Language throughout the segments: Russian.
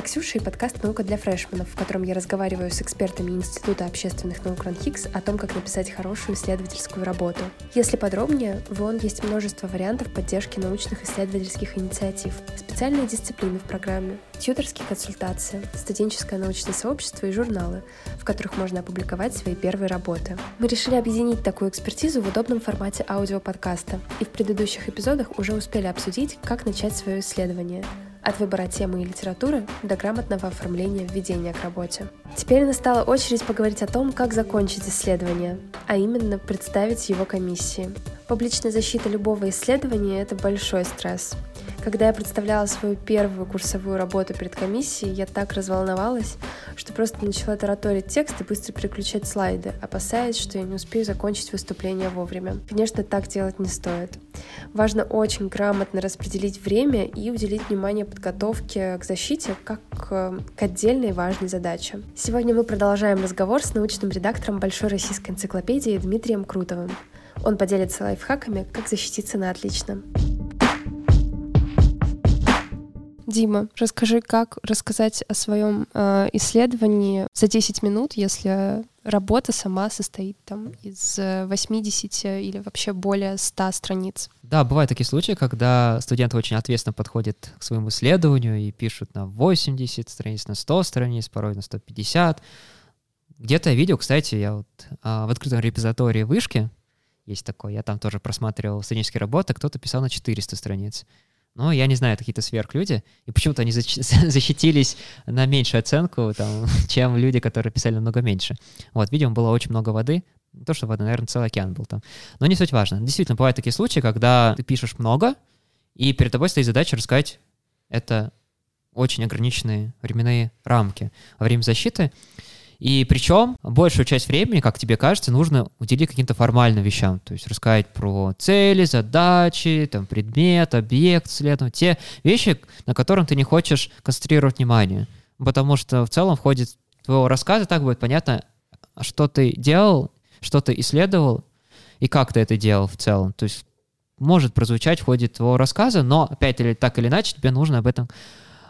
это Ксюша и подкаст «Наука для фрешменов», в котором я разговариваю с экспертами Института общественных наук РАНХИКС о том, как написать хорошую исследовательскую работу. Если подробнее, в ООН есть множество вариантов поддержки научных исследовательских инициатив, специальные дисциплины в программе, тьюторские консультации, студенческое научное сообщество и журналы, в которых можно опубликовать свои первые работы. Мы решили объединить такую экспертизу в удобном формате аудиоподкаста, и в предыдущих эпизодах уже успели обсудить, как начать свое исследование – от выбора темы и литературы до грамотного оформления введения к работе. Теперь настала очередь поговорить о том, как закончить исследование, а именно представить его комиссии. Публичная защита любого исследования – это большой стресс. Когда я представляла свою первую курсовую работу перед комиссией, я так разволновалась, что просто начала тараторить текст и быстро переключать слайды, опасаясь, что я не успею закончить выступление вовремя. Конечно, так делать не стоит. Важно очень грамотно распределить время и уделить внимание подготовке к защите как к отдельной важной задаче. Сегодня мы продолжаем разговор с научным редактором Большой российской энциклопедии Дмитрием Крутовым. Он поделится лайфхаками, как защититься на отлично. Дима, расскажи, как рассказать о своем э, исследовании за 10 минут, если работа сама состоит там из 80 или вообще более 100 страниц. Да, бывают такие случаи, когда студенты очень ответственно подходят к своему исследованию и пишут на 80 страниц, на 100 страниц, порой на 150. Где-то я видел, кстати, я вот а, в открытом репозитории вышки, есть такой, я там тоже просматривал студенческие работы, кто-то писал на 400 страниц. Но я не знаю, какие-то сверхлюди, и почему-то они защитились на меньшую оценку, там, чем люди, которые писали намного меньше. Вот, видимо, было очень много воды, не то, что воды, наверное, целый океан был там. Но не суть важно. Действительно, бывают такие случаи, когда ты пишешь много, и перед тобой стоит задача рассказать это очень ограниченные временные рамки во время защиты. И причем большую часть времени, как тебе кажется, нужно уделить каким-то формальным вещам. То есть рассказать про цели, задачи, там, предмет, объект, следовать. Те вещи, на которых ты не хочешь концентрировать внимание. Потому что в целом в ходе твоего рассказа так будет понятно, что ты делал, что ты исследовал и как ты это делал в целом. То есть может прозвучать в ходе твоего рассказа, но опять или так или иначе тебе нужно об этом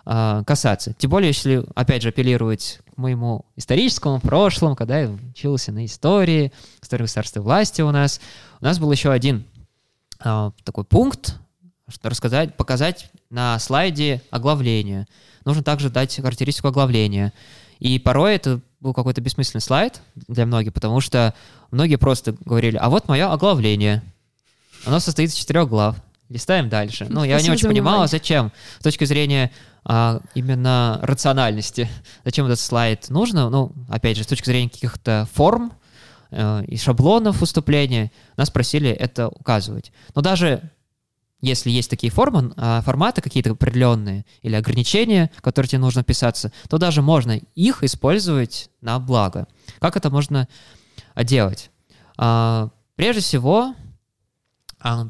э, касаться. Тем более, если, опять же, апеллировать к моему историческому прошлому, когда я учился на истории, истории государственной власти у нас, у нас был еще один э, такой пункт, что рассказать, показать на слайде оглавление. Нужно также дать характеристику оглавления. И порой это был какой-то бессмысленный слайд для многих, потому что многие просто говорили, а вот мое оглавление. Оно состоит из четырех глав. Листаем дальше. Ну, я не очень понимала, зачем. С точки зрения а, именно рациональности. Зачем этот слайд нужно? Ну, опять же, с точки зрения каких-то форм э, и шаблонов выступления, нас просили это указывать. Но даже если есть такие формы, э, форматы какие-то определенные или ограничения, которые тебе нужно писаться, то даже можно их использовать на благо. Как это можно делать? Э, прежде всего,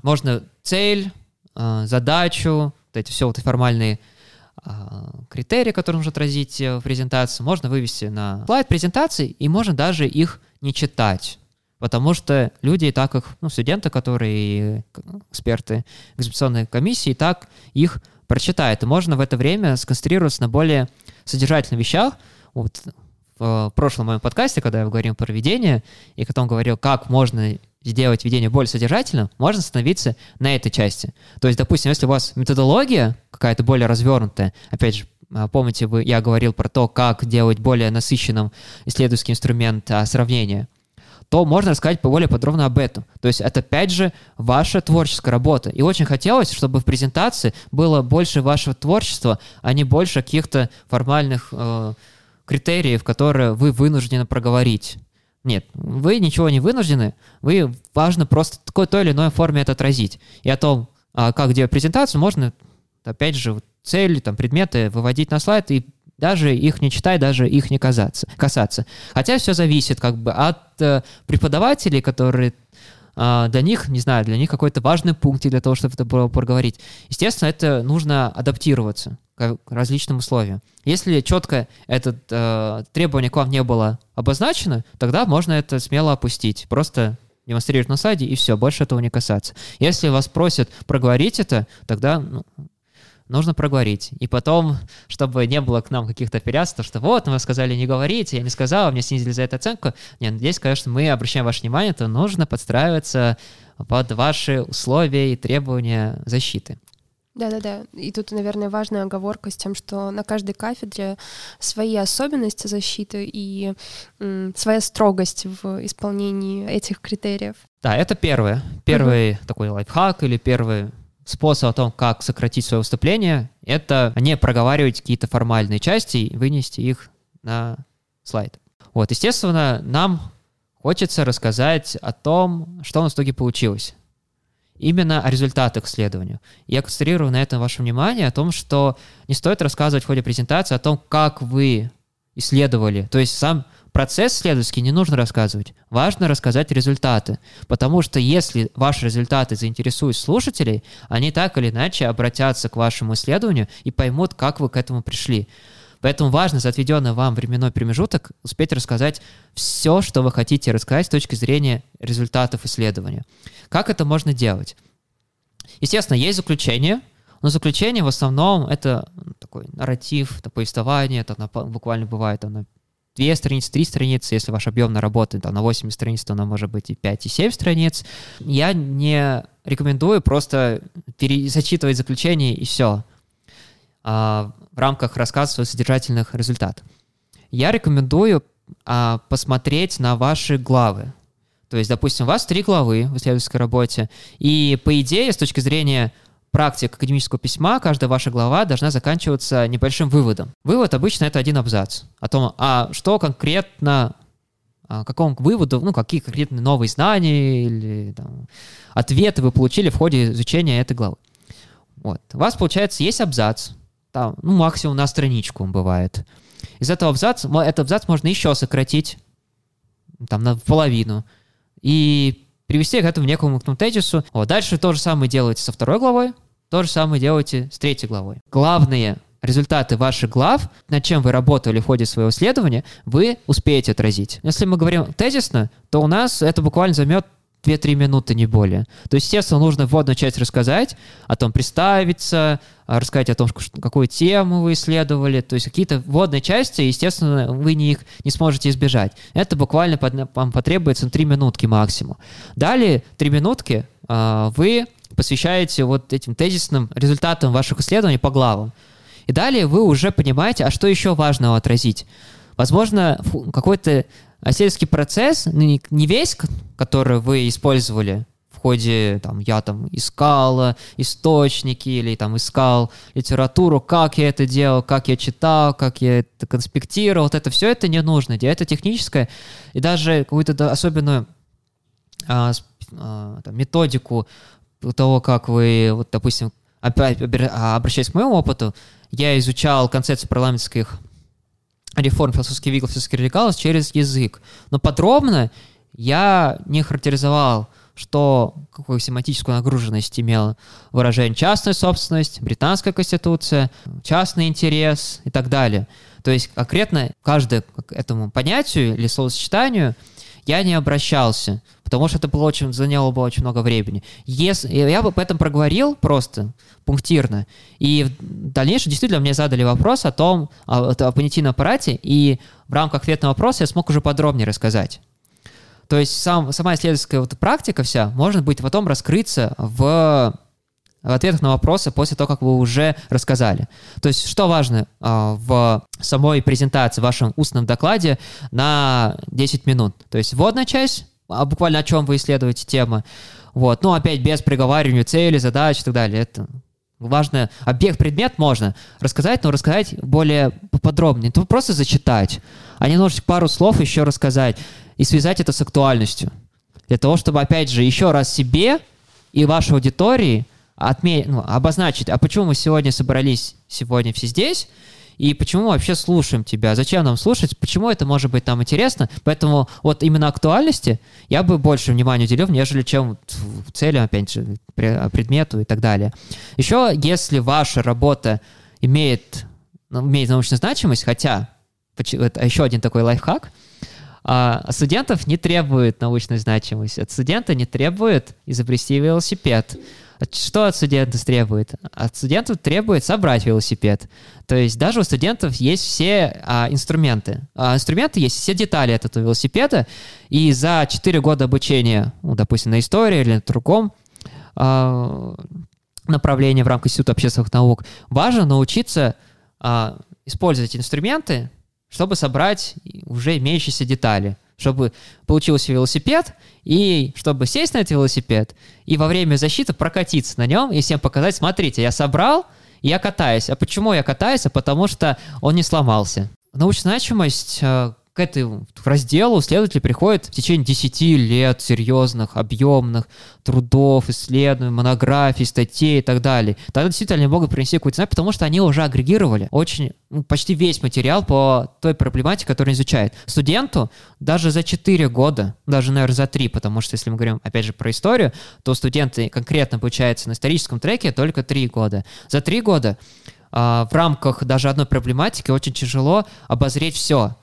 можно цель, задачу, вот эти все вот формальные а, критерии, которые нужно отразить э, в презентации, можно вывести на слайд презентации, и можно даже их не читать. Потому что люди и так их, ну, студенты, которые эксперты экзаменационной комиссии, и так их прочитают. И можно в это время сконцентрироваться на более содержательных вещах. Вот в прошлом моем подкасте, когда я говорил про ведение, и потом говорил, как можно сделать ведение более содержательным, можно остановиться на этой части. То есть, допустим, если у вас методология какая-то более развернутая, опять же, а, помните, вы, я говорил про то, как делать более насыщенным исследовательский инструмент а, сравнения, то можно рассказать более подробно об этом. То есть это, опять же, ваша творческая работа. И очень хотелось, чтобы в презентации было больше вашего творчества, а не больше каких-то формальных э, критериев, которые вы вынуждены проговорить. Нет, вы ничего не вынуждены, вы важно просто такой той или иной форме это отразить. И о том, а, как делать презентацию, можно, опять же, цели, там, предметы выводить на слайд и даже их не читать, даже их не касаться. касаться. Хотя все зависит как бы от э, преподавателей, которые э, для них, не знаю, для них какой-то важный пункт для того, чтобы это было проговорить. Естественно, это нужно адаптироваться к различным условиям. Если четко это э, требование к вам не было обозначено, тогда можно это смело опустить. Просто демонстрировать на слайде, и все, больше этого не касаться. Если вас просят проговорить это, тогда ну, нужно проговорить. И потом, чтобы не было к нам каких-то то что вот, мы сказали не говорить, я не сказал, мне снизили за это оценку. Нет, здесь, конечно, мы обращаем ваше внимание, то нужно подстраиваться под ваши условия и требования защиты. Да-да-да. И тут, наверное, важная оговорка с тем, что на каждой кафедре свои особенности защиты и м, своя строгость в исполнении этих критериев. Да, это первое. Первый uh-huh. такой лайфхак или первый способ о том, как сократить свое выступление, это не проговаривать какие-то формальные части и вынести их на слайд. Вот, естественно, нам хочется рассказать о том, что у нас в итоге получилось именно о результатах исследования. Я концентрирую на этом ваше внимание, о том, что не стоит рассказывать в ходе презентации о том, как вы исследовали. То есть сам процесс исследовательский не нужно рассказывать. Важно рассказать результаты. Потому что если ваши результаты заинтересуют слушателей, они так или иначе обратятся к вашему исследованию и поймут, как вы к этому пришли. Поэтому важно за отведенный вам временной промежуток успеть рассказать все, что вы хотите рассказать с точки зрения результатов исследования. Как это можно делать? Естественно, есть заключение, но заключение в основном это такой нарратив, это повествование, это буквально бывает оно две страницы, три страницы, если ваш объем на работы там, на 8 страниц, то оно может быть и 5, и 7 страниц. Я не рекомендую просто зачитывать заключение и все. А, рамках рассказа своих содержательных результатов. Я рекомендую а, посмотреть на ваши главы. То есть, допустим, у вас три главы в исследовательской работе, и по идее, с точки зрения практик академического письма, каждая ваша глава должна заканчиваться небольшим выводом. Вывод обычно это один абзац о том, а что конкретно а, какому выводу, ну, какие конкретные новые знания или там, ответы вы получили в ходе изучения этой главы. Вот. У вас, получается, есть абзац, там, ну, максимум на страничку бывает. Из этого абзаца, этот абзац можно еще сократить, там, на половину, и привести к этому некому тезису. Вот, дальше то же самое делаете со второй главой, то же самое делаете с третьей главой. Главные результаты ваших глав, над чем вы работали в ходе своего исследования, вы успеете отразить. Если мы говорим тезисно, то у нас это буквально займет 2-3 минуты, не более. То есть, естественно, нужно вводную часть рассказать, о том представиться, а, рассказать о том, какую тему вы исследовали, то есть какие-то вводные части, естественно, вы не их не сможете избежать. Это буквально вам потребуется 3 минутки максимум. Далее 3 минутки э, вы посвящаете вот этим тезисным результатам ваших исследований по главам. И далее вы уже понимаете, а что еще важного отразить. Возможно, какой-то Исследовательский процесс, ну, не весь, который вы использовали в ходе, там, я там искал источники или там искал литературу, как я это делал, как я читал, как я это конспектировал, вот это все это не нужно, это техническое, и даже какую-то особенную а, а, там, методику того, как вы, вот, допустим, опять обращаясь к моему опыту, я изучал концепцию парламентских реформ философский вигл, философский радикал через язык. Но подробно я не характеризовал, что какую семантическую нагруженность имела выражение частная собственность, британская конституция, частный интерес и так далее. То есть конкретно каждому этому понятию или словосочетанию я не обращался, потому что это было очень, заняло бы очень много времени. Если, я бы об этом проговорил просто, пунктирно, и в дальнейшем действительно мне задали вопрос о том, о, о понятийном аппарате, и в рамках ответного вопроса я смог уже подробнее рассказать. То есть сам, сама исследовательская вот практика вся может быть потом раскрыться в в ответах на вопросы после того, как вы уже рассказали. То есть, что важно э, в самой презентации, в вашем устном докладе на 10 минут. То есть, вводная часть, а буквально о чем вы исследуете тема. Вот. Ну, опять без приговаривания цели, задач и так далее. Это важно. Объект, предмет можно рассказать, но рассказать более подробнее. Это просто зачитать, а не немножечко пару слов еще рассказать и связать это с актуальностью. Для того, чтобы, опять же, еще раз себе и вашей аудитории отме... ну, обозначить, а почему мы сегодня собрались сегодня все здесь, и почему мы вообще слушаем тебя, зачем нам слушать, почему это может быть нам интересно. Поэтому вот именно актуальности я бы больше внимания уделил, нежели чем целям, опять же, предмету и так далее. Еще, если ваша работа имеет, ну, имеет научную значимость, хотя, это еще один такой лайфхак, а студентов не требует научной значимости. От студента не требует изобрести велосипед Что от студентов требует? От студентов требует собрать велосипед. То есть даже у студентов есть все а, инструменты. А, инструменты есть все детали этого велосипеда, и за 4 года обучения, ну, допустим, на истории или на другом а, направлении в рамках Института общественных наук, важно научиться а, использовать инструменты, чтобы собрать уже имеющиеся детали чтобы получился велосипед, и чтобы сесть на этот велосипед, и во время защиты прокатиться на нем, и всем показать, смотрите, я собрал, я катаюсь. А почему я катаюсь? А потому что он не сломался. Научная значимость э, к этому разделу следователи приходят в течение 10 лет серьезных, объемных трудов, исследований, монографий, статей и так далее. Тогда действительно они могут принести какую-то знание, потому что они уже агрегировали очень, ну, почти весь материал по той проблематике, которую изучают. Студенту даже за 4 года, даже, наверное, за 3, потому что если мы говорим, опять же, про историю, то студенты конкретно обучаются на историческом треке только 3 года. За 3 года а, в рамках даже одной проблематики очень тяжело обозреть все.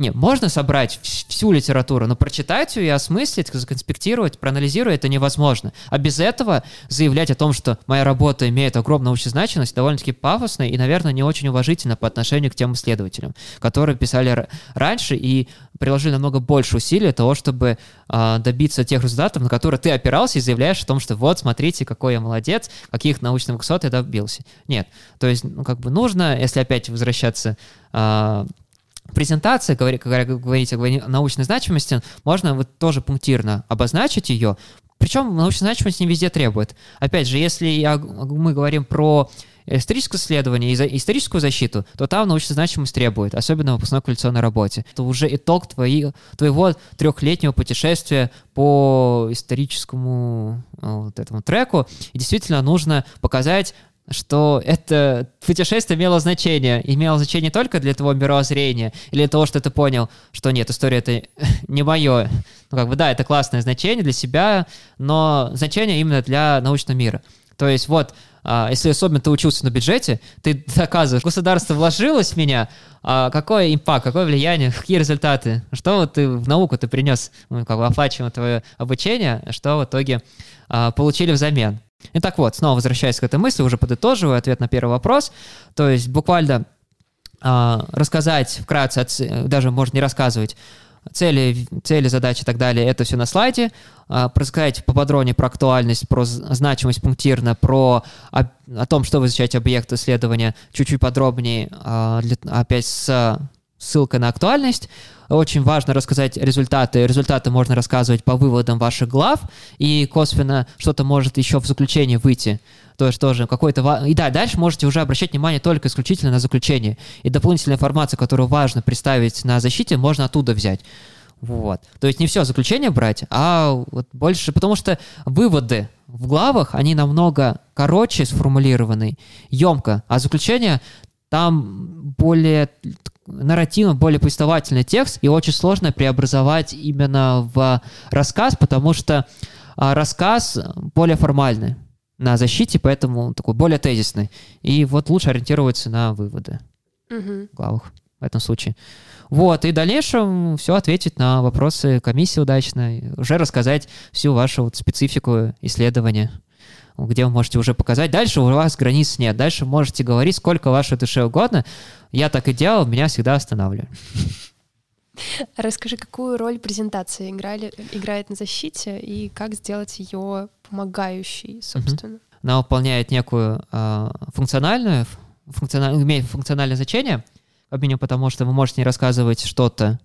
Не, можно собрать всю литературу, но прочитать ее и осмыслить, законспектировать, проанализировать это невозможно. А без этого заявлять о том, что моя работа имеет огромную значимость, довольно-таки пафосно и, наверное, не очень уважительно по отношению к тем исследователям, которые писали раньше и приложили намного больше усилий для того, чтобы э, добиться тех результатов, на которые ты опирался и заявляешь о том, что вот, смотрите, какой я молодец, каких научных высот я добился. Нет, то есть, ну, как бы нужно, если опять возвращаться э, презентация, говоря, когда говорите о научной значимости, можно вот тоже пунктирно обозначить ее, причем научная значимость не везде требует. Опять же, если я, мы говорим про историческое исследование и историческую защиту, то там научная значимость требует, особенно в выпускной квалификационной работе. Это уже итог твои, твоего трехлетнего путешествия по историческому вот этому треку, и действительно нужно показать что это путешествие имело значение. Имело значение только для твоего мировоззрения или для того, что ты понял, что нет, история это не мое. Ну, как бы, да, это классное значение для себя, но значение именно для научного мира. То есть вот, а, если особенно ты учился на бюджете, ты доказываешь, государство вложилось в меня, а какой импакт, какое влияние, какие результаты, что вот ты в науку ты принес, ну, как бы оплачиваем твое обучение, что в итоге а, получили взамен. Итак, вот, снова возвращаясь к этой мысли, уже подытоживаю ответ на первый вопрос. То есть буквально э, рассказать вкратце, даже можно не рассказывать, цели, цели, задачи и так далее, это все на слайде. Э, рассказать поподробнее про актуальность, про значимость пунктирно, про о, о том, что вы изучаете объект исследования, чуть-чуть подробнее, э, для, опять с ссылкой на актуальность. Очень важно рассказать результаты. Результаты можно рассказывать по выводам ваших глав, и косвенно что-то может еще в заключении выйти. То есть тоже какой-то... И да, дальше можете уже обращать внимание только исключительно на заключение. И дополнительная информация, которую важно представить на защите, можно оттуда взять. Вот. То есть не все заключение брать, а вот больше, потому что выводы в главах, они намного короче сформулированы, емко, а заключение там более нарративно более повествовательный текст, и очень сложно преобразовать именно в рассказ, потому что а, рассказ более формальный на защите, поэтому такой более тезисный. И вот лучше ориентироваться на выводы угу. в главах в этом случае. Вот, и в дальнейшем все ответить на вопросы комиссии удачно, уже рассказать всю вашу вот специфику исследования где вы можете уже показать. Дальше у вас границ нет. Дальше можете говорить сколько вашей душе угодно. Я так и делал, меня всегда останавливали. Расскажи, какую роль презентация играли, играет на защите и как сделать ее помогающей, собственно? Угу. Она выполняет некую э, функциональную, функциональ, имеет функциональное значение, как минимум потому, что вы можете не рассказывать что-то,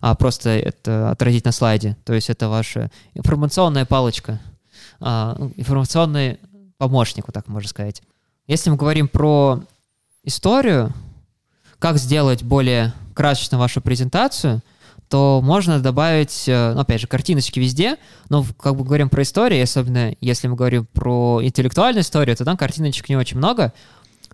а просто это отразить на слайде. То есть это ваша информационная палочка, а, информационный помощник, вот так можно сказать. Если мы говорим про историю, как сделать более красочно вашу презентацию, то можно добавить, э, ну, опять же, картиночки везде, но как бы говорим про историю, особенно если мы говорим про интеллектуальную историю, то там картиночек не очень много,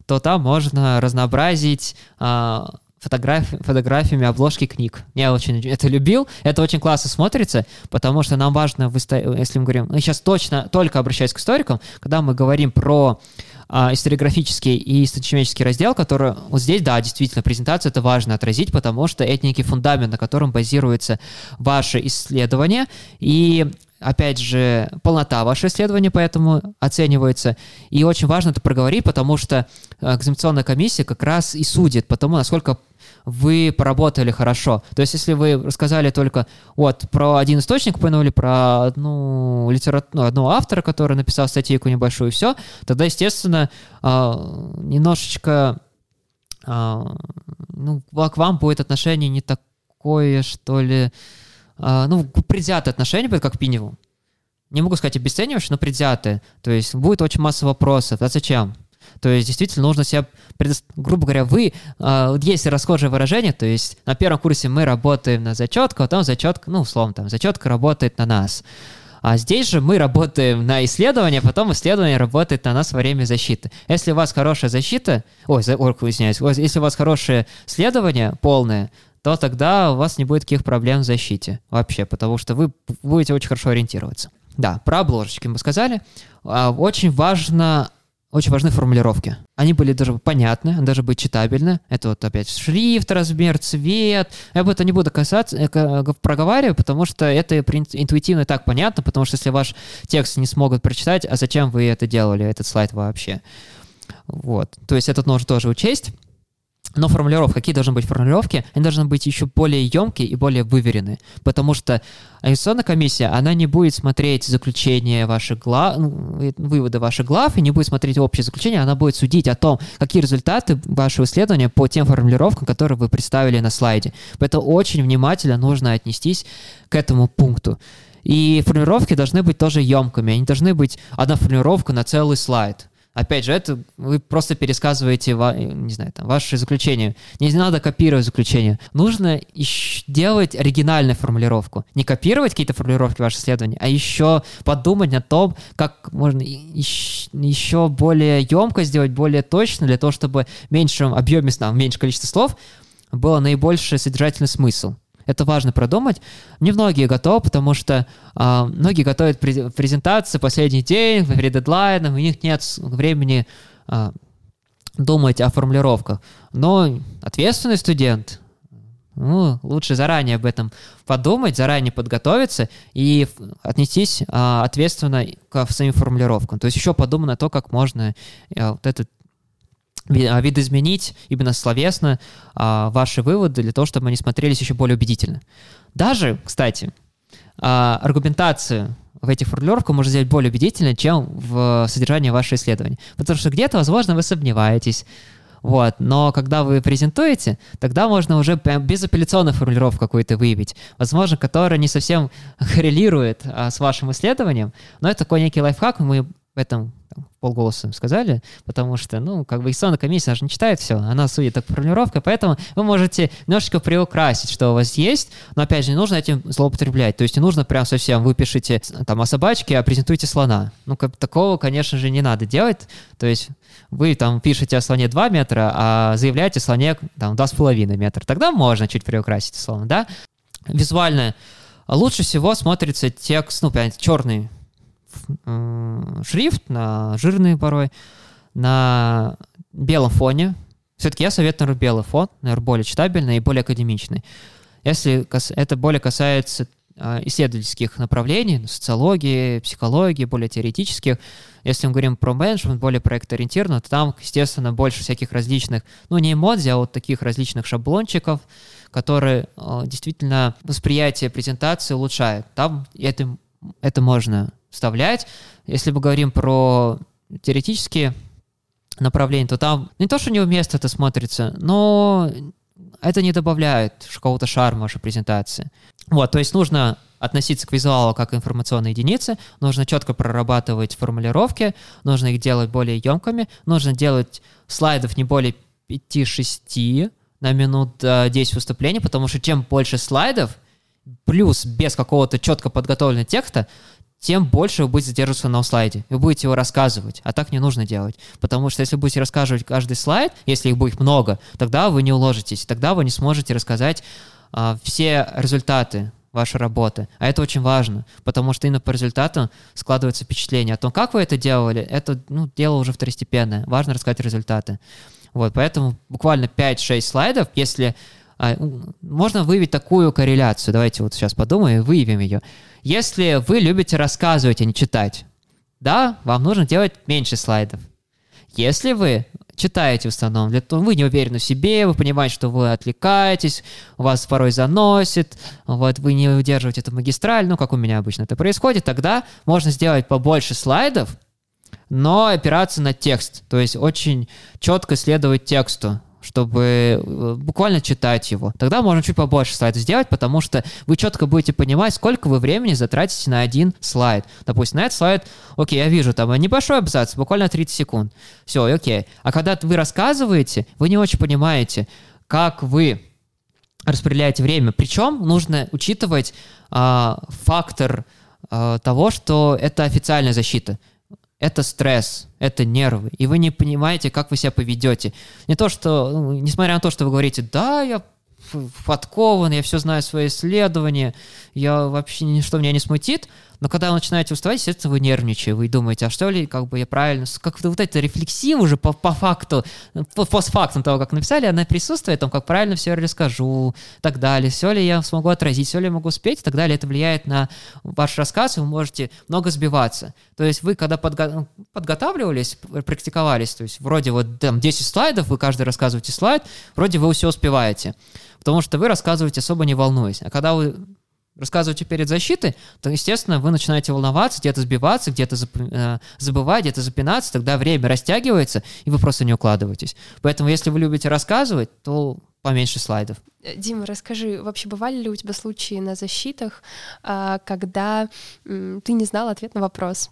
то там можно разнообразить а, фотографи фотографиями обложки книг. Я очень это любил. Это очень классно смотрится, потому что нам важно, если мы говорим, мы сейчас точно только обращаясь к историкам, когда мы говорим про а, историографический и исторический раздел, который вот здесь, да, действительно, презентацию это важно отразить, потому что это некий фундамент, на котором базируется ваше исследование, и опять же, полнота вашего исследования поэтому оценивается. И очень важно это проговорить, потому что э, экзаменационная комиссия как раз и судит потому, насколько вы поработали хорошо. То есть, если вы рассказали только вот про один источник, упомянули про одну литературу, ну, одного автора, который написал статейку небольшую, и все, тогда, естественно, а, немножечко а, ну, к вам будет отношение не такое, что ли, ну, предвзятое отношение будет, как к Пиневу. Не могу сказать обесценивающее, но предвзятое. То есть будет очень масса вопросов. А зачем? То есть действительно нужно себя, предо... грубо говоря, вы, э, есть расхожее выражение, то есть на первом курсе мы работаем на зачетку, а потом зачетка, ну, условно, там, зачетка работает на нас. А здесь же мы работаем на исследование, потом исследование работает на нас во время защиты. Если у вас хорошая защита, ой, за, ой извиняюсь, если у вас хорошее исследование полное, то тогда у вас не будет таких проблем в защите вообще, потому что вы будете очень хорошо ориентироваться. Да, про обложечки мы сказали. А, очень важно очень важны формулировки. Они были даже понятны, даже быть читабельны. Это вот опять шрифт, размер, цвет. Я об этом не буду касаться, э, проговариваю, потому что это интуитивно так понятно, потому что если ваш текст не смогут прочитать, а зачем вы это делали, этот слайд вообще? Вот. То есть это нужно тоже учесть. Но формулировки, какие должны быть формулировки? Они должны быть еще более емкие и более выверенные, потому что инвестиционная комиссия, она не будет смотреть заключение ваших глав, ну, выводы ваших глав и не будет смотреть общее заключение, она будет судить о том, какие результаты вашего исследования по тем формулировкам, которые вы представили на слайде. Поэтому очень внимательно нужно отнестись к этому пункту. И формулировки должны быть тоже емкими, они должны быть одна формулировка на целый слайд. Опять же, это вы просто пересказываете, не знаю, там, ваше заключение. Не надо копировать заключение. Нужно делать оригинальную формулировку. Не копировать какие-то формулировки ваших исследований, а еще подумать о том, как можно еще более емко сделать, более точно, для того, чтобы в меньшем объеме, там, меньше количество слов было наибольший содержательный смысл. Это важно продумать. Не многие готовы, потому что э, многие готовят презентации последний день, перед дедлайном, у них нет времени э, думать о формулировках. Но ответственный студент, ну, лучше заранее об этом подумать, заранее подготовиться и отнестись а, ответственно к своим формулировкам. То есть еще подумать на то, как можно а, вот этот видоизменить именно словесно а, ваши выводы для того, чтобы они смотрелись еще более убедительно. Даже, кстати, а, аргументацию в этих формулировках можно сделать более убедительно, чем в содержании вашего исследования. Потому что где-то, возможно, вы сомневаетесь, вот. Но когда вы презентуете, тогда можно уже прям безапелляционную формулировку какую-то выявить, возможно, которая не совсем коррелирует а, с вашим исследованием, но это такой некий лайфхак, мы в этом полголоса сказали, потому что, ну, как бы инвестиционная комиссия, она же не читает все, она судит так формулировкой, поэтому вы можете немножечко приукрасить, что у вас есть, но, опять же, не нужно этим злоупотреблять, то есть не нужно прям совсем, вы пишете там о собачке, а презентуете слона. Ну, как такого, конечно же, не надо делать, то есть вы там пишете о слоне 2 метра, а заявляете о слоне там 2,5 метра, тогда можно чуть приукрасить словно, да? Визуально лучше всего смотрится текст, ну, прям черный шрифт, на жирный порой, на белом фоне. Все-таки я советую белый фон, наверное, более читабельный и более академичный. Если это более касается а, исследовательских направлений, социологии, психологии, более теоретических. Если мы говорим про менеджмент, более проектоориентированно, то там, естественно, больше всяких различных, ну, не эмодзи, а вот таких различных шаблончиков, которые э, действительно восприятие презентации улучшают. Там это, это можно вставлять. Если мы говорим про теоретические направления, то там не то, что неуместно это смотрится, но это не добавляет какого-то шарма вашей презентации. Вот, то есть нужно относиться к визуалу как к информационной единице, нужно четко прорабатывать формулировки, нужно их делать более емкими, нужно делать слайдов не более 5-6 на минут 10 выступлений, потому что чем больше слайдов, плюс без какого-то четко подготовленного текста, тем больше вы будете задерживаться на слайде. Вы будете его рассказывать, а так не нужно делать. Потому что если вы будете рассказывать каждый слайд, если их будет много, тогда вы не уложитесь, тогда вы не сможете рассказать а, все результаты вашей работы. А это очень важно, потому что именно по результатам складывается впечатление о том, как вы это делали, это ну, дело уже второстепенное. Важно рассказать результаты. Вот, поэтому буквально 5-6 слайдов, если а, можно выявить такую корреляцию, давайте вот сейчас подумаем и выявим ее. Если вы любите рассказывать, а не читать, да, вам нужно делать меньше слайдов. Если вы читаете в основном, для того вы не уверены в себе, вы понимаете, что вы отвлекаетесь, вас порой заносит, вот вы не удерживаете эту магистраль, ну, как у меня обычно это происходит, тогда можно сделать побольше слайдов, но опираться на текст, то есть очень четко следовать тексту чтобы э, буквально читать его. Тогда можно чуть побольше слайдов сделать, потому что вы четко будете понимать, сколько вы времени затратите на один слайд. Допустим, на этот слайд, окей, я вижу, там небольшой абзац, буквально 30 секунд. Все, окей. А когда вы рассказываете, вы не очень понимаете, как вы распределяете время. Причем нужно учитывать э, фактор э, того, что это официальная защита это стресс, это нервы, и вы не понимаете, как вы себя поведете. Не то, что, ну, несмотря на то, что вы говорите, да, я подкован, я все знаю свои исследования, я вообще ничто меня не смутит, но когда вы начинаете уставать, естественно, вы нервничаете, вы думаете, а что ли, как бы я правильно, как-то вот эта рефлексия уже по, по факту, по, постфактум того, как написали, она присутствует, там, как правильно все расскажу, и так далее, все ли я смогу отразить, все ли я могу успеть, и так далее, это влияет на ваш рассказ, и вы можете много сбиваться. То есть вы, когда подго- ну, подготавливались, практиковались, то есть вроде вот там 10 слайдов, вы каждый рассказываете слайд, вроде вы все успеваете, потому что вы рассказываете особо не волнуясь. А когда вы рассказываете перед защитой, то, естественно, вы начинаете волноваться, где-то сбиваться, где-то э, забывать, где-то запинаться, тогда время растягивается, и вы просто не укладываетесь. Поэтому, если вы любите рассказывать, то поменьше слайдов. Э, Дима, расскажи, вообще бывали ли у тебя случаи на защитах, а, когда ты не знал ответ на вопрос?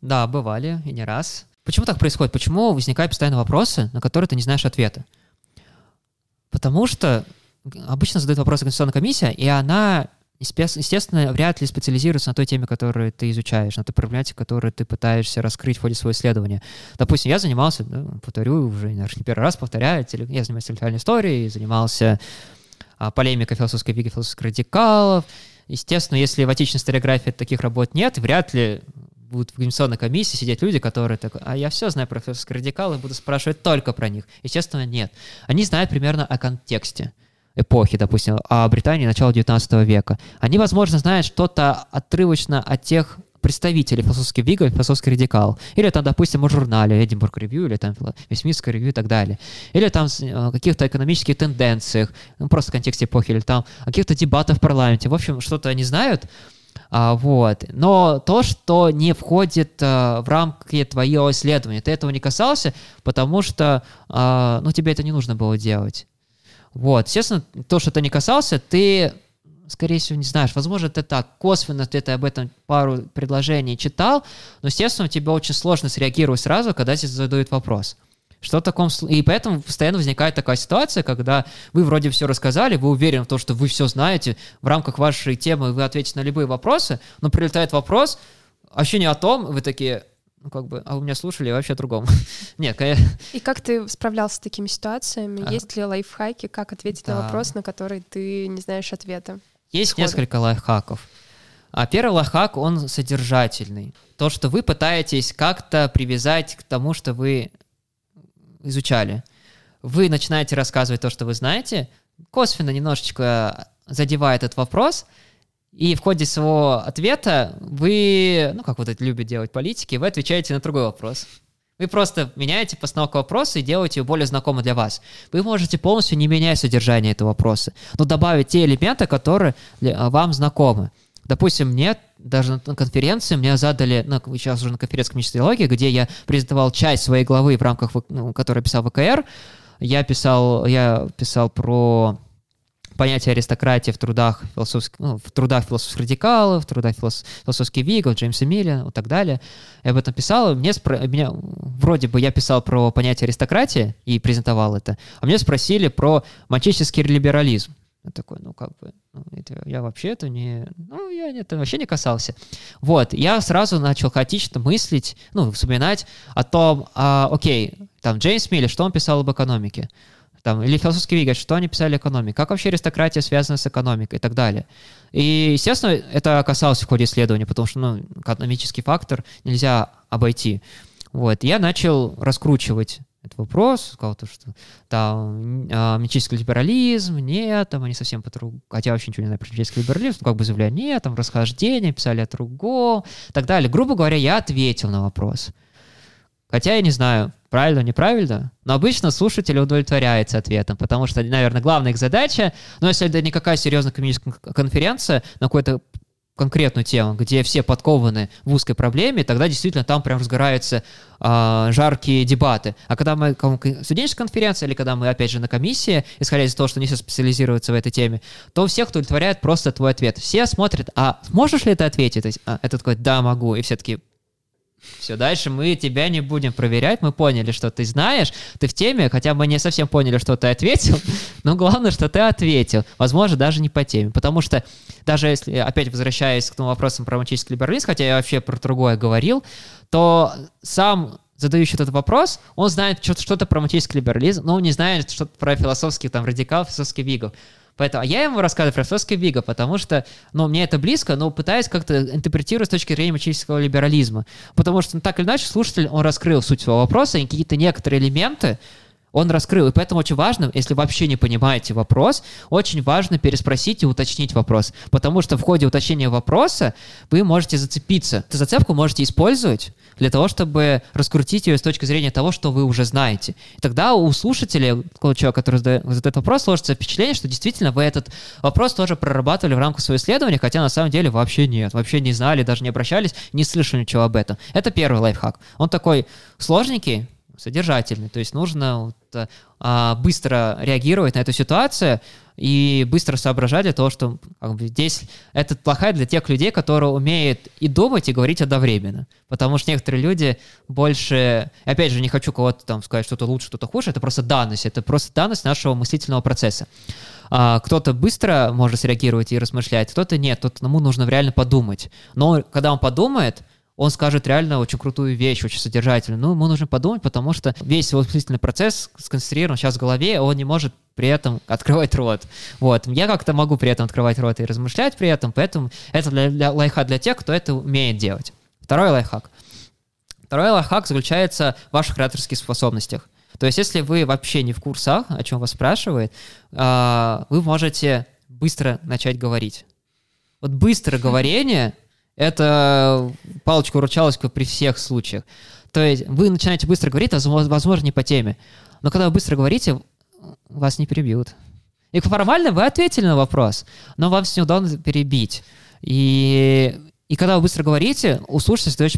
Да, бывали, и не раз. Почему так происходит? Почему возникают постоянно вопросы, на которые ты не знаешь ответа? Потому что обычно задают вопросы Конституционная комиссия, и она естественно, вряд ли специализируется на той теме, которую ты изучаешь, на той проблематике, которую ты пытаешься раскрыть в ходе своего исследования. Допустим, я занимался, ну, повторю, уже наверное, не первый раз повторяю, я занимаюсь интеллектуальной историей, занимался а, полемикой философской виги, философских радикалов. Естественно, если в отечественной историографии таких работ нет, вряд ли будут в экзаменационной комиссии сидеть люди, которые так, а я все знаю про философские радикалы, буду спрашивать только про них. Естественно, нет. Они знают примерно о контексте эпохи, допустим, о Британии начала 19 века. Они, возможно, знают что-то отрывочно от тех представителей философских вигов, философских радикал. Или там, допустим, о журнале Эдинбург Ревью, или там Вестминстер Ревью и так далее. Или там о каких-то экономических тенденциях, ну, просто в контексте эпохи, или там о каких-то дебатах в парламенте. В общем, что-то они знают, а, вот. Но то, что не входит а, в рамки твоего исследования, ты этого не касался, потому что а, ну, тебе это не нужно было делать. Вот, естественно, то, что ты не касался, ты, скорее всего, не знаешь. Возможно, ты так косвенно где-то об этом пару предложений читал, но, естественно, тебе очень сложно среагировать сразу, когда тебе задают вопрос. Что в таком И поэтому постоянно возникает такая ситуация, когда вы вроде все рассказали, вы уверены в том, что вы все знаете, в рамках вашей темы вы ответите на любые вопросы, но прилетает вопрос, вообще не о том, вы такие, как бы, а вы меня слушали вообще о другом. Нет, конечно. И как ты справлялся с такими ситуациями? А. Есть ли лайфхаки, как ответить да. на вопрос, на который ты не знаешь ответа? Есть сходу? несколько лайфхаков. А первый лайфхак, он содержательный. То, что вы пытаетесь как-то привязать к тому, что вы изучали. Вы начинаете рассказывать то, что вы знаете, косвенно немножечко задевая этот вопрос — и в ходе своего ответа вы, ну как вот это любят делать политики, вы отвечаете на другой вопрос. Вы просто меняете постановку вопроса и делаете его более знакомым для вас. Вы можете полностью не менять содержание этого вопроса, но добавить те элементы, которые вам знакомы. Допустим, мне даже на конференции мне задали, ну, сейчас уже на конференции коммунистической теологии, где я презентовал часть своей главы в рамках, ну, которую писал ВКР, я писал, я писал про понятие аристократии в трудах философских, ну, в трудах философских радикалов, в трудах филос, философских вигов, Джеймса Милля и так далее. Я об этом писал. Мне спро... меня, вроде бы я писал про понятие аристократии и презентовал это, а мне спросили про манчестерский либерализм. Я такой, ну как бы, ну, это, я вообще это не, ну я это вообще не касался. Вот, я сразу начал хаотично мыслить, ну, вспоминать о том, а, окей, там Джеймс Милли, что он писал об экономике? Там, или философский Вигель, что они писали экономике, как вообще аристократия связана с экономикой и так далее. И, естественно, это касалось в ходе исследования, потому что ну, экономический фактор нельзя обойти. Вот. Я начал раскручивать этот вопрос, сказал то, что там а, мечический либерализм, нет, там они совсем по другому, хотя вообще ничего не знаю про мечический либерализм, как бы заявляли, нет, там расхождение, писали о другом, и так далее. Грубо говоря, я ответил на вопрос. Хотя я не знаю, правильно, неправильно, но обычно слушатель удовлетворяется ответом, потому что, наверное, главная их задача, ну, если это не какая серьезная коммунистическая конференция на какой-то конкретную тему, где все подкованы в узкой проблеме, тогда действительно там прям разгораются э, жаркие дебаты. А когда мы студенческая конференция или когда мы, опять же, на комиссии, исходя из того, что они все специализируются в этой теме, то всех удовлетворяет просто твой ответ. Все смотрят, а можешь ли ты ответить? То есть, а, этот такой, да, могу. И все таки все, дальше мы тебя не будем проверять, мы поняли, что ты знаешь, ты в теме, хотя мы не совсем поняли, что ты ответил, но главное, что ты ответил, возможно, даже не по теме, потому что даже если, опять возвращаясь к тому вопросам про математический либерализм, хотя я вообще про другое говорил, то сам задающий этот вопрос, он знает что-то про математический либерализм, но он не знает что-то про философских там радикалов, философских вигов. Поэтому а я ему рассказываю про философский Вига, потому что, ну, мне это близко, но пытаюсь как-то интерпретировать с точки зрения мачистского либерализма. Потому что, ну, так или иначе, слушатель, он раскрыл суть своего вопроса, и какие-то некоторые элементы, он раскрыл. И поэтому очень важно, если вообще не понимаете вопрос, очень важно переспросить и уточнить вопрос. Потому что в ходе уточнения вопроса вы можете зацепиться. Эту зацепку можете использовать для того, чтобы раскрутить ее с точки зрения того, что вы уже знаете. И тогда у слушателя, у человека, который задает, задает вопрос, сложится впечатление, что действительно вы этот вопрос тоже прорабатывали в рамках своего исследования, хотя на самом деле вообще нет, вообще не знали, даже не обращались, не слышали ничего об этом. Это первый лайфхак. Он такой сложненький, содержательный. То есть нужно вот, а, быстро реагировать на эту ситуацию и быстро соображать для того, что как бы, здесь это плохая для тех людей, которые умеют и думать, и говорить одновременно. Потому что некоторые люди больше... Опять же, не хочу кого-то там сказать, что-то лучше, что-то хуже. Это просто данность. Это просто данность нашего мыслительного процесса. А, кто-то быстро может среагировать и размышлять, кто-то нет. Кто-то ему нужно реально подумать. Но когда он подумает, он скажет реально очень крутую вещь, очень содержательную. Ну, ему нужно подумать, потому что весь его мыслительный процесс сконцентрирован сейчас в голове, он не может при этом открывать рот. Вот. Я как-то могу при этом открывать рот и размышлять при этом, поэтому это для, для лайфхак для тех, кто это умеет делать. Второй лайфхак. Второй лайфхак заключается в ваших ораторских способностях. То есть, если вы вообще не в курсах, о чем вас спрашивают, а, вы можете быстро начать говорить. Вот быстрое говорение это палочка-выручалочка при всех случаях. То есть вы начинаете быстро говорить, возможно, не по теме. Но когда вы быстро говорите, вас не перебьют. И формально вы ответили на вопрос, но вам все неудобно перебить. И, и когда вы быстро говорите, у слушателя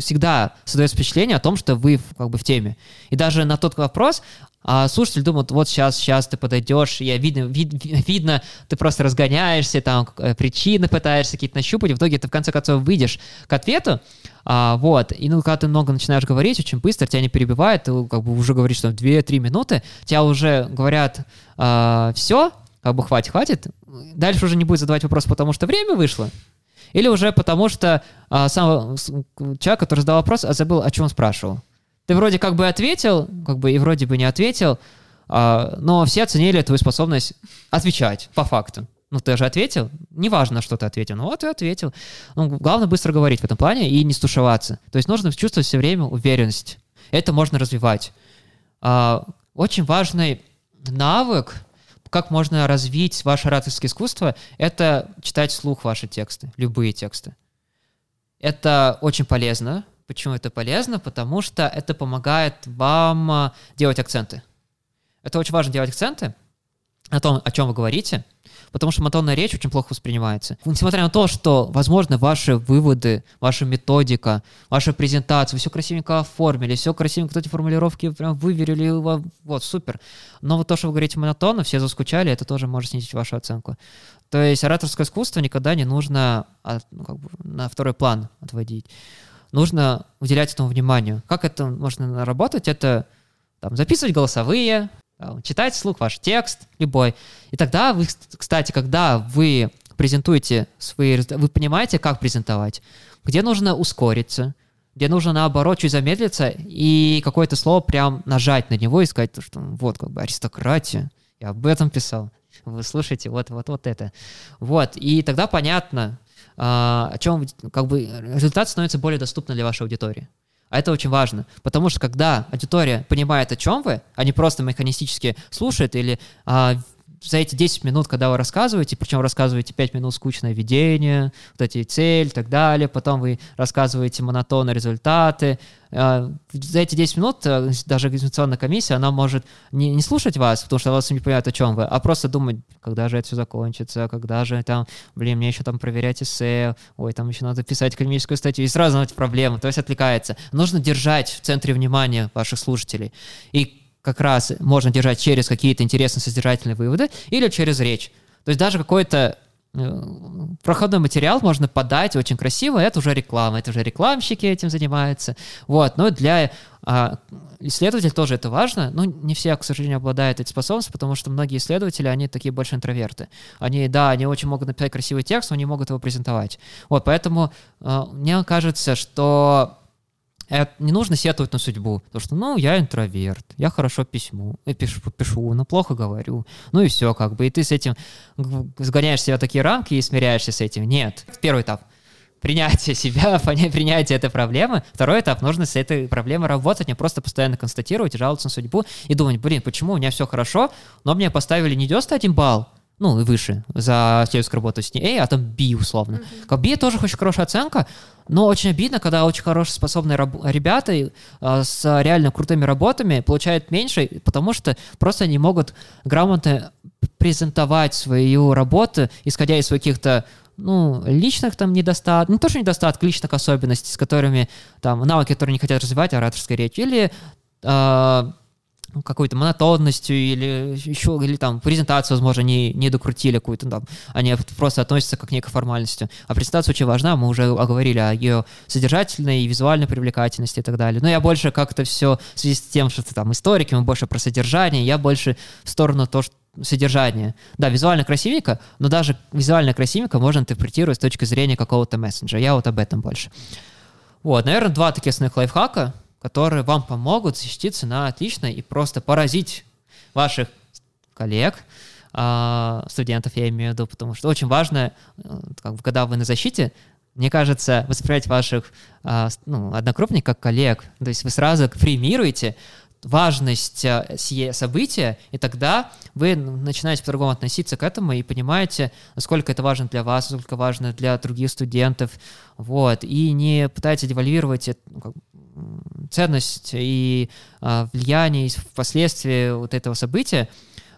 всегда создается впечатление о том, что вы как бы в теме. И даже на тот вопрос а слушатель думает, вот сейчас, сейчас ты подойдешь, я видно, вид, видно, ты просто разгоняешься, там э, причины пытаешься какие-то нащупать, в итоге ты в конце концов выйдешь к ответу, а, вот, и ну, когда ты много начинаешь говорить, очень быстро тебя не перебивает, ты как бы уже говоришь, что 2-3 минуты, тебя уже говорят, а, все, как бы хватит, хватит, дальше уже не будет задавать вопрос, потому что время вышло, или уже потому что а, сам человек, который задал вопрос, а забыл, о чем он спрашивал. Ты вроде как бы ответил, как бы и вроде бы не ответил, а, но все оценили твою способность отвечать по факту. Ну, ты же ответил. Неважно, что ты ответил. Ну, вот и ответил. Ну, главное быстро говорить в этом плане и не стушеваться. То есть нужно чувствовать все время уверенность. Это можно развивать. А, очень важный навык, как можно развить ваше ораторское искусство, это читать вслух ваши тексты, любые тексты. Это очень полезно, Почему это полезно? Потому что это помогает вам а, делать акценты. Это очень важно делать акценты о том, о чем вы говорите, потому что монотонная речь очень плохо воспринимается. Несмотря на то, что, возможно, ваши выводы, ваша методика, ваша презентация, вы все красивенько оформили, все красивенько, эти формулировки прям выверили, вот, супер. Но вот то, что вы говорите монотонно, все заскучали, это тоже может снизить вашу оценку. То есть ораторское искусство никогда не нужно а, ну, как бы на второй план отводить нужно уделять этому вниманию. Как это можно работать? Это там, записывать голосовые, читать вслух ваш текст любой. И тогда вы, кстати, когда вы презентуете свои... Вы понимаете, как презентовать, где нужно ускориться, где нужно, наоборот, чуть замедлиться и какое-то слово прям нажать на него и сказать, что вот, как бы, аристократия, я об этом писал. Вы слушайте, вот, вот, вот это. Вот, и тогда понятно, о чем как бы результат становится более доступным для вашей аудитории. А это очень важно, потому что когда аудитория понимает, о чем вы, а не просто механистически слушает или а, за эти 10 минут, когда вы рассказываете, причем рассказываете 5 минут скучное видение, вот эти цель и так далее, потом вы рассказываете монотонно результаты, э, за эти 10 минут э, даже экзаменационная комиссия, она может не, не слушать вас, потому что вас не понимает, о чем вы, а просто думать, когда же это все закончится, когда же там, блин, мне еще там проверять эссе, ой, там еще надо писать академическую статью, и сразу эти проблемы, то есть отвлекается. Нужно держать в центре внимания ваших слушателей. И как раз можно держать через какие-то интересные содержательные выводы или через речь. То есть даже какой-то э, проходной материал можно подать очень красиво, это уже реклама, это уже рекламщики этим занимаются. Вот, но для а, исследователей тоже это важно. Ну, не все, к сожалению, обладают этой способностью, потому что многие исследователи, они такие больше интроверты. Они, да, они очень могут написать красивый текст, но не могут его презентовать. Вот, поэтому а, мне кажется, что это не нужно сетовать на судьбу, потому что, ну, я интроверт, я хорошо письму, я пишу, пишу, но плохо говорю, ну и все, как бы, и ты с этим сгоняешь себя в такие рамки и смиряешься с этим. Нет, первый этап принятие себя, принятие этой проблемы. Второй этап, нужно с этой проблемой работать, не просто постоянно констатировать жаловаться на судьбу и думать, блин, почему у меня все хорошо, но мне поставили не 91 балл, ну, и выше за исследовательскую работу с ней, а там B условно. Mm-hmm. Как B тоже очень хорошая оценка, но очень обидно, когда очень хорошие способные раб- ребята э, с реально крутыми работами получают меньше, потому что просто не могут грамотно презентовать свою работу, исходя из каких-то ну, личных там недостатков, не то, что недостатков, личных особенностей, с которыми там навыки, которые не хотят развивать, ораторская речь, или э, какой-то монотонностью или еще, или там презентацию, возможно, не, не докрутили какую-то там, они просто относятся как к некой формальности. А презентация очень важна, мы уже оговорили о ее содержательной и визуальной привлекательности и так далее. Но я больше как-то все в связи с тем, что ты там историки, мы больше про содержание, я больше в сторону то, что содержание. Да, визуально красивенько, но даже визуально красивенько можно интерпретировать с точки зрения какого-то мессенджера. Я вот об этом больше. Вот, наверное, два таких основных лайфхака — которые вам помогут защититься на отлично и просто поразить ваших коллег, а, студентов, я имею в виду, потому что очень важно, э, как бы, когда вы на защите, мне кажется, воспринимать ваших а, ну, однокрупников как коллег. То есть вы сразу премируете важность э, сие события, и тогда вы начинаете по-другому относиться к этому и понимаете, насколько это важно для вас, насколько важно для других студентов, вот, и не пытаетесь девальвировать ну, ценность и а, влияние впоследствии вот этого события,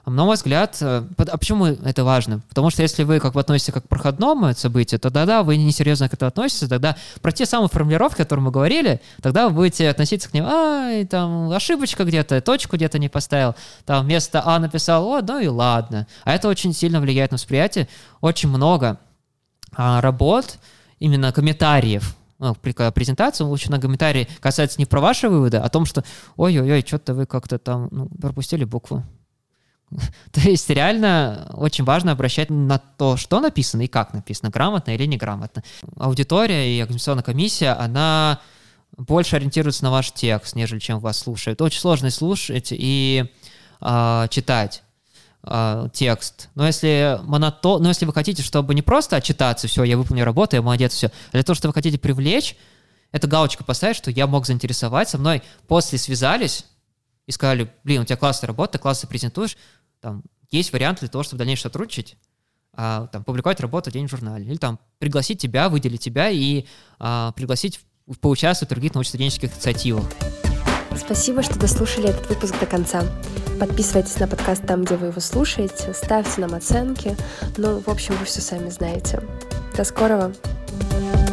на мой взгляд, э, а почему это важно? Потому что если вы как бы относитесь как к проходному событию, то тогда вы несерьезно к этому относитесь, тогда про те самые формулировки, о которых мы говорили, тогда вы будете относиться к ним, ай, там, ошибочка где-то, точку где-то не поставил, там, вместо А написал, о, ну и ладно. А это очень сильно влияет на восприятие. Очень много а, работ, именно комментариев, ну, презентации очень много комментариев касается не про ваши выводы, а о том, что ой-ой-ой, что-то вы как-то там ну, пропустили букву. То есть реально очень важно обращать на то, что написано и как написано, грамотно или неграмотно. Аудитория и экзаменационная комиссия, она больше ориентируется на ваш текст, нежели чем вас слушает. Очень сложно слушать и э, читать э, текст. Но если монотон, но если вы хотите, чтобы не просто отчитаться, все, я выполнил работу, я молодец, все, а для того, что вы хотите привлечь, это галочка поставить, что я мог заинтересовать, со мной после связались и сказали, блин, у тебя классная работа, классно презентуешь, там есть вариант для того, чтобы в дальнейшем сотрудничать, а, там, публиковать работу день в журнале, или там пригласить тебя, выделить тебя и а, пригласить поучаствовать в других научно-студенческих инициативах. Спасибо, что дослушали этот выпуск до конца. Подписывайтесь на подкаст там, где вы его слушаете, ставьте нам оценки. Ну, в общем, вы все сами знаете. До скорого! thank you